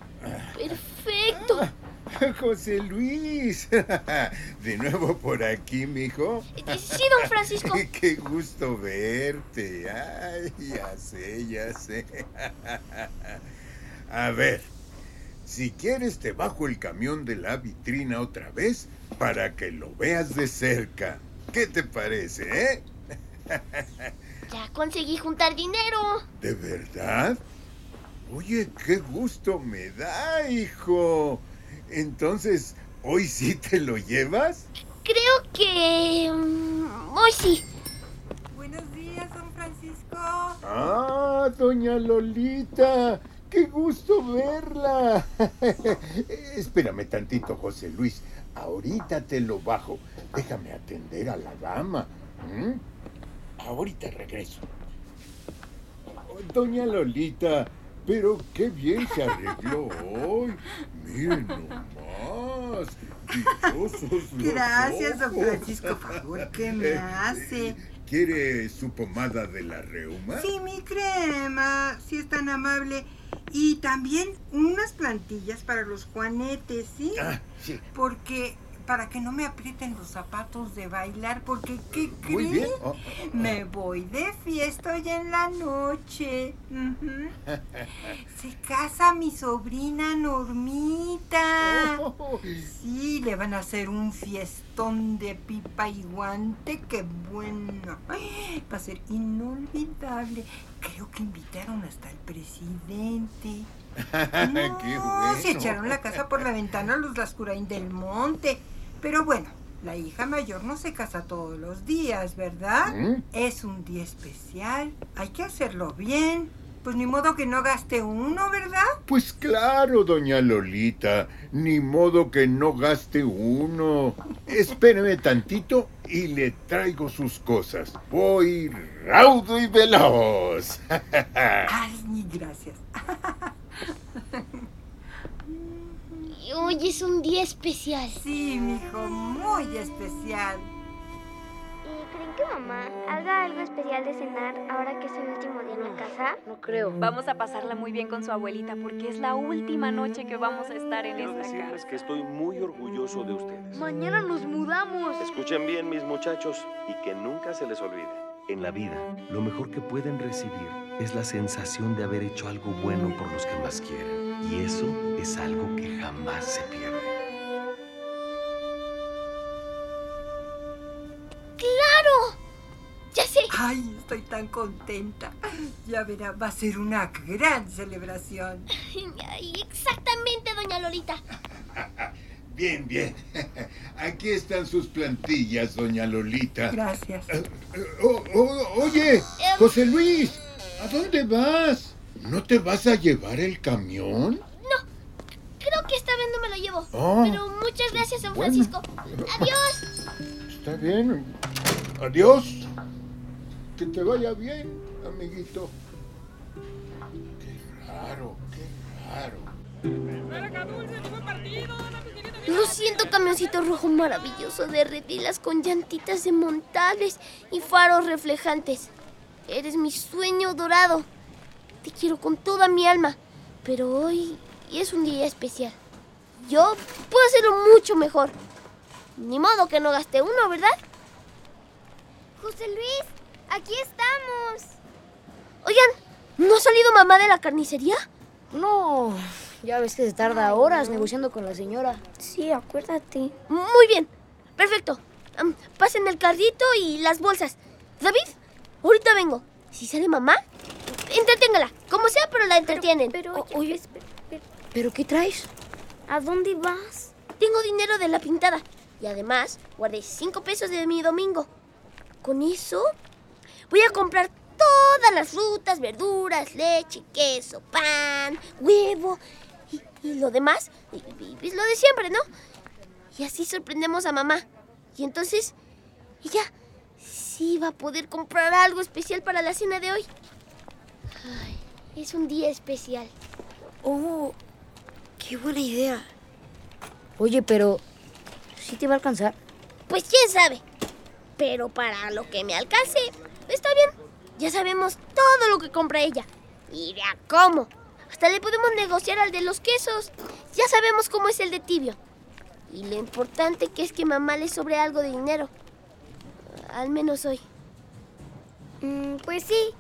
perfecto. José Luis. [LAUGHS] De nuevo por aquí, mijo. Sí, don Francisco. [LAUGHS] Qué gusto verte. Ay, ya sé, ya sé. [LAUGHS] A ver, si quieres te bajo el camión de la vitrina otra vez para que lo veas de cerca. ¿Qué te parece, eh? [LAUGHS] Ya conseguí juntar dinero. ¿De verdad? Oye, qué gusto me da, hijo. Entonces, ¿hoy sí te lo llevas? Creo que... mm, hoy sí. Buenos días, don Francisco. Ah, doña Lolita. Qué gusto verla. [LAUGHS] Espérame tantito, José Luis. Ahorita te lo bajo. Déjame atender a la dama. ¿m? Ahorita regreso. Doña Lolita, pero qué bien se arregló hoy. Miren nomás. Gracias, don. Francisco. Favor, ¿qué me hace? ¿Quiere su pomada de la reuma? Sí, mi crema, si es tan amable. Y también unas plantillas para los juanetes, ¿sí? Ah, sí. Porque para que no me aprieten los zapatos de bailar, porque ¿qué creen? Muy bien. Oh, Me voy de fiesta hoy en la noche. [LAUGHS] Se casa mi sobrina Normita. Oh. Sí, le van a hacer un fiestón de pipa y guante. ¡Qué bueno! Ay, Va a ser inolvidable. Creo que invitaron hasta al presidente. [LAUGHS] Qué No, se bueno. echaron la casa por la ventana los Lascurain del Monte. Pero bueno, la hija mayor no se casa todos los días, ¿verdad? ¿Mm? Es un día especial. Hay que hacerlo bien. Pues ni modo que no gaste uno, ¿verdad? Pues claro, doña Lolita. Ni modo que no gaste uno. Espéreme tantito y le traigo sus cosas. Voy raudo y veloz. [LAUGHS] Ay, gracias. [LAUGHS] Y hoy es un día especial. Sí, mijo, muy especial. ¿Y creen que mamá haga algo especial de cenar ahora que es el último día en la casa? No creo. Vamos a pasarla muy bien con su abuelita porque es la última noche que vamos a estar en Quiero esta decirles casa. que estoy muy orgulloso de ustedes. Mañana nos mudamos. Escuchen bien, mis muchachos, y que nunca se les olvide. En la vida, lo mejor que pueden recibir es la sensación de haber hecho algo bueno por los que más quieren. Y eso es algo que jamás se pierde. ¡Claro! Ya sé. Ay, estoy tan contenta. Ya verá, va a ser una gran celebración. [LAUGHS] Ay, exactamente, doña Lolita. Bien, bien. [LAUGHS] Aquí están sus plantillas, doña Lolita. Gracias. Eh, oh, oh, oye, José Luis, ¿a dónde vas? ¿No te vas a llevar el camión? Creo que esta vez no me lo llevo. Oh. Pero muchas gracias, don Bueno. Francisco. Adiós. Está bien. Adiós. Que te vaya bien, amiguito. Qué raro, qué raro. Lo siento, camioncito rojo maravilloso de redilas con llantitas desmontables y faros reflejantes. Eres mi sueño dorado. Te quiero con toda mi alma. Pero hoy es un día especial. Yo puedo hacerlo mucho mejor. Ni modo que no gaste uno, ¿verdad? José Luis, aquí estamos. Oigan, ¿no ha salido mamá de la carnicería? No, ya ves que se tarda horas negociando con la señora. Sí, acuérdate. Muy bien, perfecto. Pasen el carrito y las bolsas. David, ahorita vengo. Si sale mamá, entreténgala. Como sea, pero la entretienen. Pero, O- oye, ¿Pero qué traes? ¿a dónde vas? Tengo dinero de la pintada. Y además, guardé cinco pesos de mi domingo. Con eso, voy a comprar todas las frutas, verduras, leche, queso, pan, huevo y, lo demás. Y, y- y lo de siempre, ¿no? Y así sorprendemos a mamá. Y entonces, ella sí va a poder comprar algo especial para la cena de hoy. Ay, es un día especial. Oh, qué buena idea. Oye, pero ¿sí te va a alcanzar? Pues quién sabe. Pero para lo que me alcance, está bien. Ya sabemos todo lo que compra ella. Y de a cómo. Hasta le podemos negociar al de los quesos. Ya sabemos cómo es el de tibio. Y lo importante que es que mamá le sobre algo de dinero. Al menos hoy. Mm, pues sí.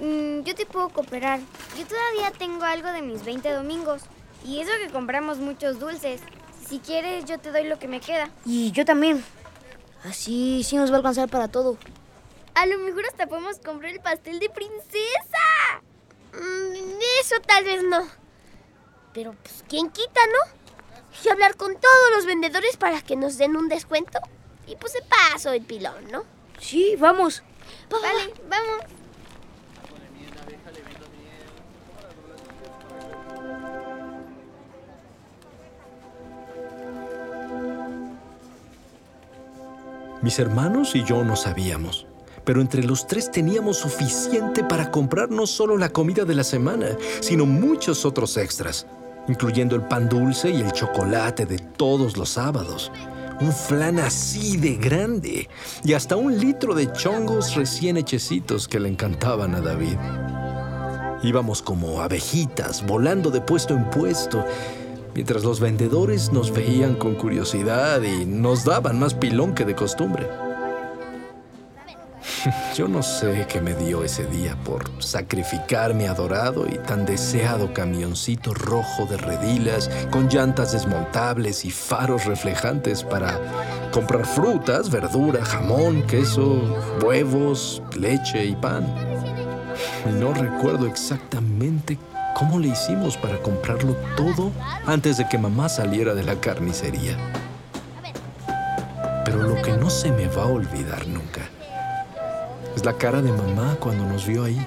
Mm, yo te puedo cooperar. Yo todavía tengo algo de mis 20 domingos. Y eso que compramos muchos dulces. Si quieres, yo te doy lo que me queda. Y yo también. Así sí nos va a alcanzar para todo. A lo mejor hasta podemos comprar el pastel de princesa. Mm, eso tal vez no. Pero pues quién quita, ¿no? Y hablar con todos los vendedores para que nos den un descuento. Y pues de paso el pilón, ¿no? Sí, vamos. Vale, vamos. Mis hermanos y yo no sabíamos, pero entre los tres teníamos suficiente para comprar no solo la comida de la semana, sino muchos otros extras, incluyendo el pan dulce y el chocolate de todos los sábados, un flan así de grande y hasta un litro de chongos recién hechecitos que le encantaban a David. Íbamos como abejitas, volando de puesto en puesto, mientras los vendedores nos veían con curiosidad y nos daban más pilón que de costumbre. [LAUGHS] Yo no sé qué me dio ese día por sacrificar mi adorado y tan deseado camioncito rojo de redilas con llantas desmontables y faros reflejantes para comprar frutas, verdura, jamón, queso, huevos, leche y pan. No recuerdo exactamente cómo le hicimos para comprarlo todo antes de que mamá saliera de la carnicería. Pero lo que no se me va a olvidar nunca es la cara de mamá cuando nos vio ahí.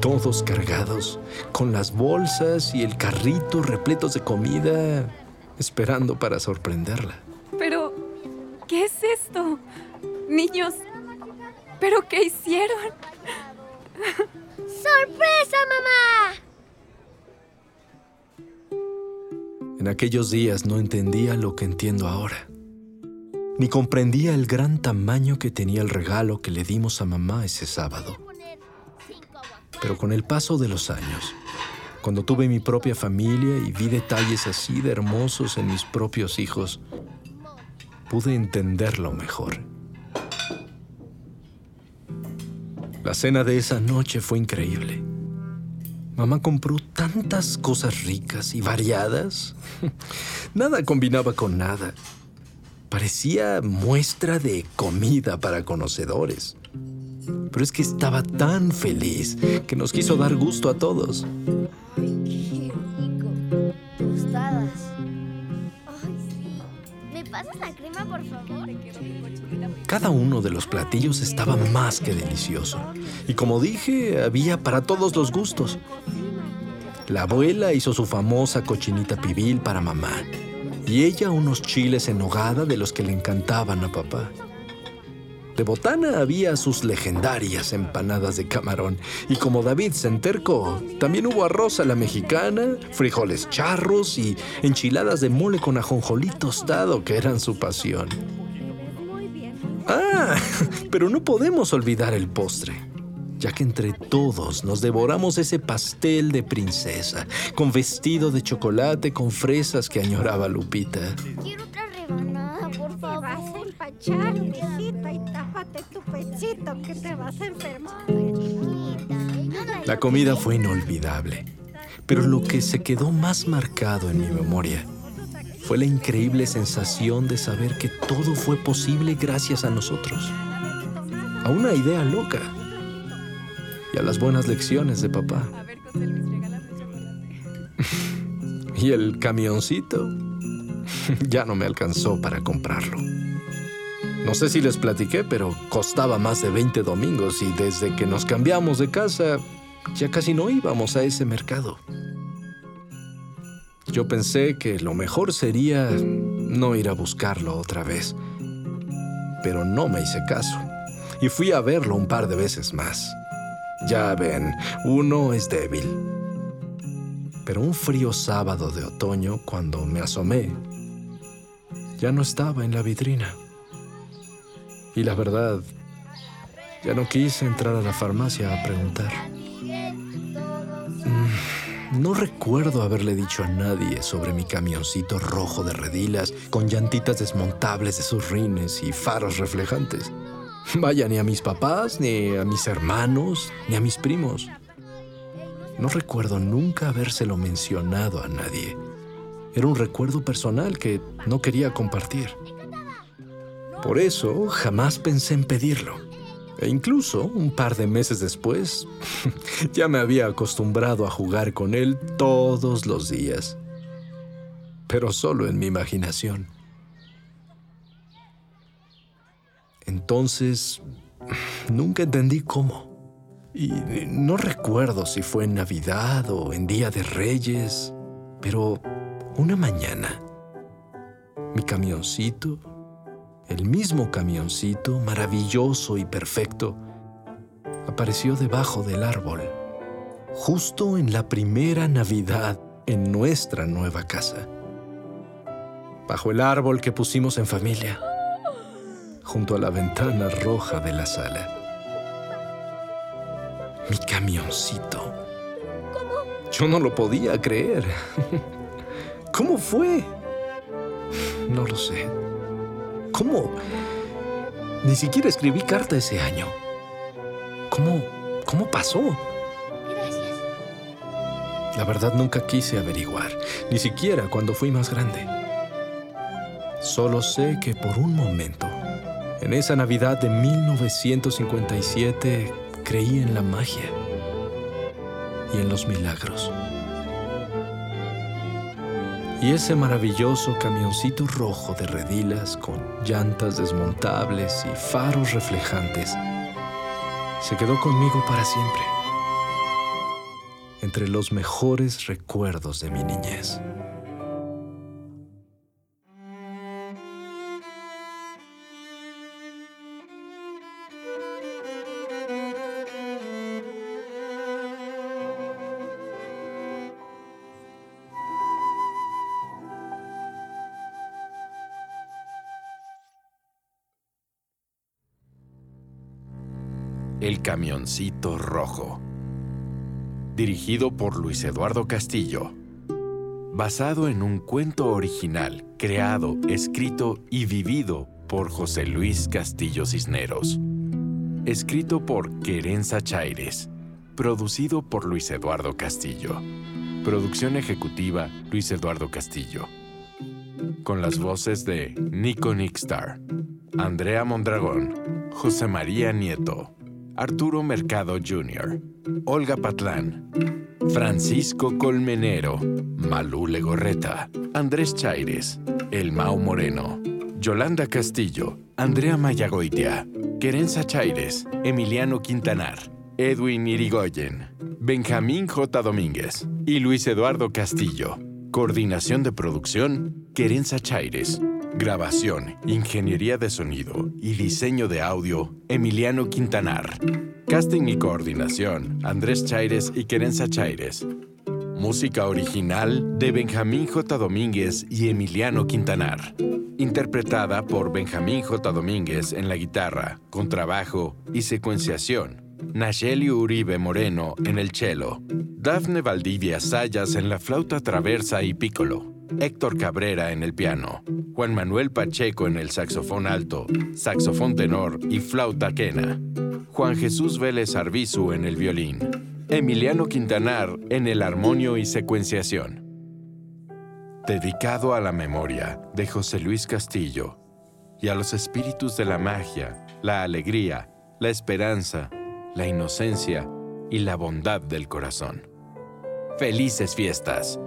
Todos cargados, con las bolsas y el carrito repletos de comida, esperando para sorprenderla. Pero, ¿qué es esto? Niños, ¿pero qué hicieron? ¡Sorpresa, mamá! En aquellos días no entendía lo que entiendo ahora ni comprendía el gran tamaño que tenía el regalo que le dimos a mamá ese sábado. Pero con el paso de los años, cuando tuve mi propia familia y vi detalles así de hermosos en mis propios hijos, pude entenderlo mejor. La cena de esa noche fue increíble. Mamá compró tantas cosas ricas y variadas. [LAUGHS] Nada combinaba con nada. Parecía muestra de comida para conocedores. Pero es que estaba tan feliz que nos quiso dar gusto a todos. Ay, qué rico. Tostadas. Ay, sí. ¿Me pasas la crema, por favor? Cada uno de los platillos estaba más que delicioso. Y como dije, había para todos los gustos. La abuela hizo su famosa cochinita pibil para mamá y ella unos chiles en nogada de los que le encantaban a papá. De botana había sus legendarias empanadas de camarón y como David se entercó, también hubo arroz a la mexicana, frijoles charros y enchiladas de mole con ajonjolí tostado que eran su pasión. Ah, [LAUGHS] pero no podemos olvidar el postre ya que entre todos nos devoramos ese pastel de princesa, con vestido de chocolate con fresas que añoraba Lupita. Quiero otra rebanada, por favor. Te vas a empachar, mijita, y tápate tu pechito que te vas a enfermar. La comida fue inolvidable, pero lo que se quedó más marcado en mi memoria fue la increíble sensación de saber que todo fue posible gracias a nosotros. A una idea loca y a las buenas lecciones de papá. [LAUGHS] y el camioncito [LAUGHS] ya no me alcanzó para comprarlo. No sé si les platiqué, pero costaba más de 20 domingos y desde que nos cambiamos de casa ya casi no íbamos a ese mercado. Yo pensé que lo mejor sería no ir a buscarlo otra vez, pero no me hice caso y fui a verlo un par de veces más. Ya ven, uno es débil. Pero un frío sábado de otoño, cuando me asomé, ya no estaba en la vitrina. Y la verdad, ya no quise entrar a la farmacia a preguntar. Mm, no recuerdo haberle dicho a nadie sobre mi camioncito rojo de redilas con llantitas desmontables de sus rines y faros reflejantes. [LAUGHS] Vaya, ni a mis papás, ni a mis hermanos, ni a mis primos. No recuerdo nunca habérselo mencionado a nadie. Era un recuerdo personal que no quería compartir. Por eso jamás pensé en pedirlo. E incluso un par de meses después, [LAUGHS] ya me había acostumbrado a jugar con él todos los días. Pero solo en mi imaginación. Entonces, nunca entendí cómo. Y no recuerdo si fue en Navidad o en Día de Reyes, pero una mañana, mi camioncito, el mismo camioncito maravilloso y perfecto, apareció debajo del árbol, justo en la primera Navidad en nuestra nueva casa, bajo el árbol que pusimos en familia junto a la ventana roja de la sala. Mi camioncito. Yo no lo podía creer. ¿Cómo fue? No lo sé. ¿Cómo? Ni siquiera escribí carta ese año. ¿Cómo? ¿Cómo pasó? Gracias. La verdad nunca quise averiguar, ni siquiera cuando fui más grande. Solo sé que por un momento, en esa Navidad de 1957, creí en la magia y en los milagros. Y ese maravilloso camioncito rojo de redilas con llantas desmontables y faros reflejantes se quedó conmigo para siempre, entre los mejores recuerdos de mi niñez. Camioncito rojo. Dirigido por Luis Eduardo Castillo. Basado en un cuento original creado, escrito y vivido por José Luis Castillo Cisneros. Escrito por Querenza Chaires. Producido por Luis Eduardo Castillo. Producción ejecutiva Luis Eduardo Castillo. Con las voces de Nico Nickstar, Andrea Mondragón, José María Nieto, Arturo Mercado Jr., Olga Patlán, Francisco Colmenero, Malú Legorreta, Andrés Chaires, El Mau Moreno, Yolanda Castillo, Andrea Mayagoitia, Querenza Chaires, Emiliano Quintanar, Edwin Irigoyen, Benjamín J. Domínguez y Luis Eduardo Castillo. Coordinación de producción, Querenza Chaires. Grabación, ingeniería de sonido y diseño de audio, Emiliano Quintanar. Casting y coordinación, Andrés Chaires y Querenza Chaires. Música original de Benjamín J. Domínguez y Emiliano Quintanar. Interpretada por Benjamín J. Domínguez en la guitarra, contrabajo y secuenciación. Nacheli Uribe Moreno en el cello. Dafne Valdivia Sayas en la flauta traversa y pícolo. Héctor Cabrera en el piano, Juan Manuel Pacheco en el saxofón alto, saxofón tenor y flauta quena, Juan Jesús Vélez Arbizu en el violín, Emiliano Quintanar en el armonio y secuenciación. Dedicado a la memoria de José Luis Castillo y a los espíritus de la magia, la alegría, la esperanza, la inocencia y la bondad del corazón. Felices fiestas.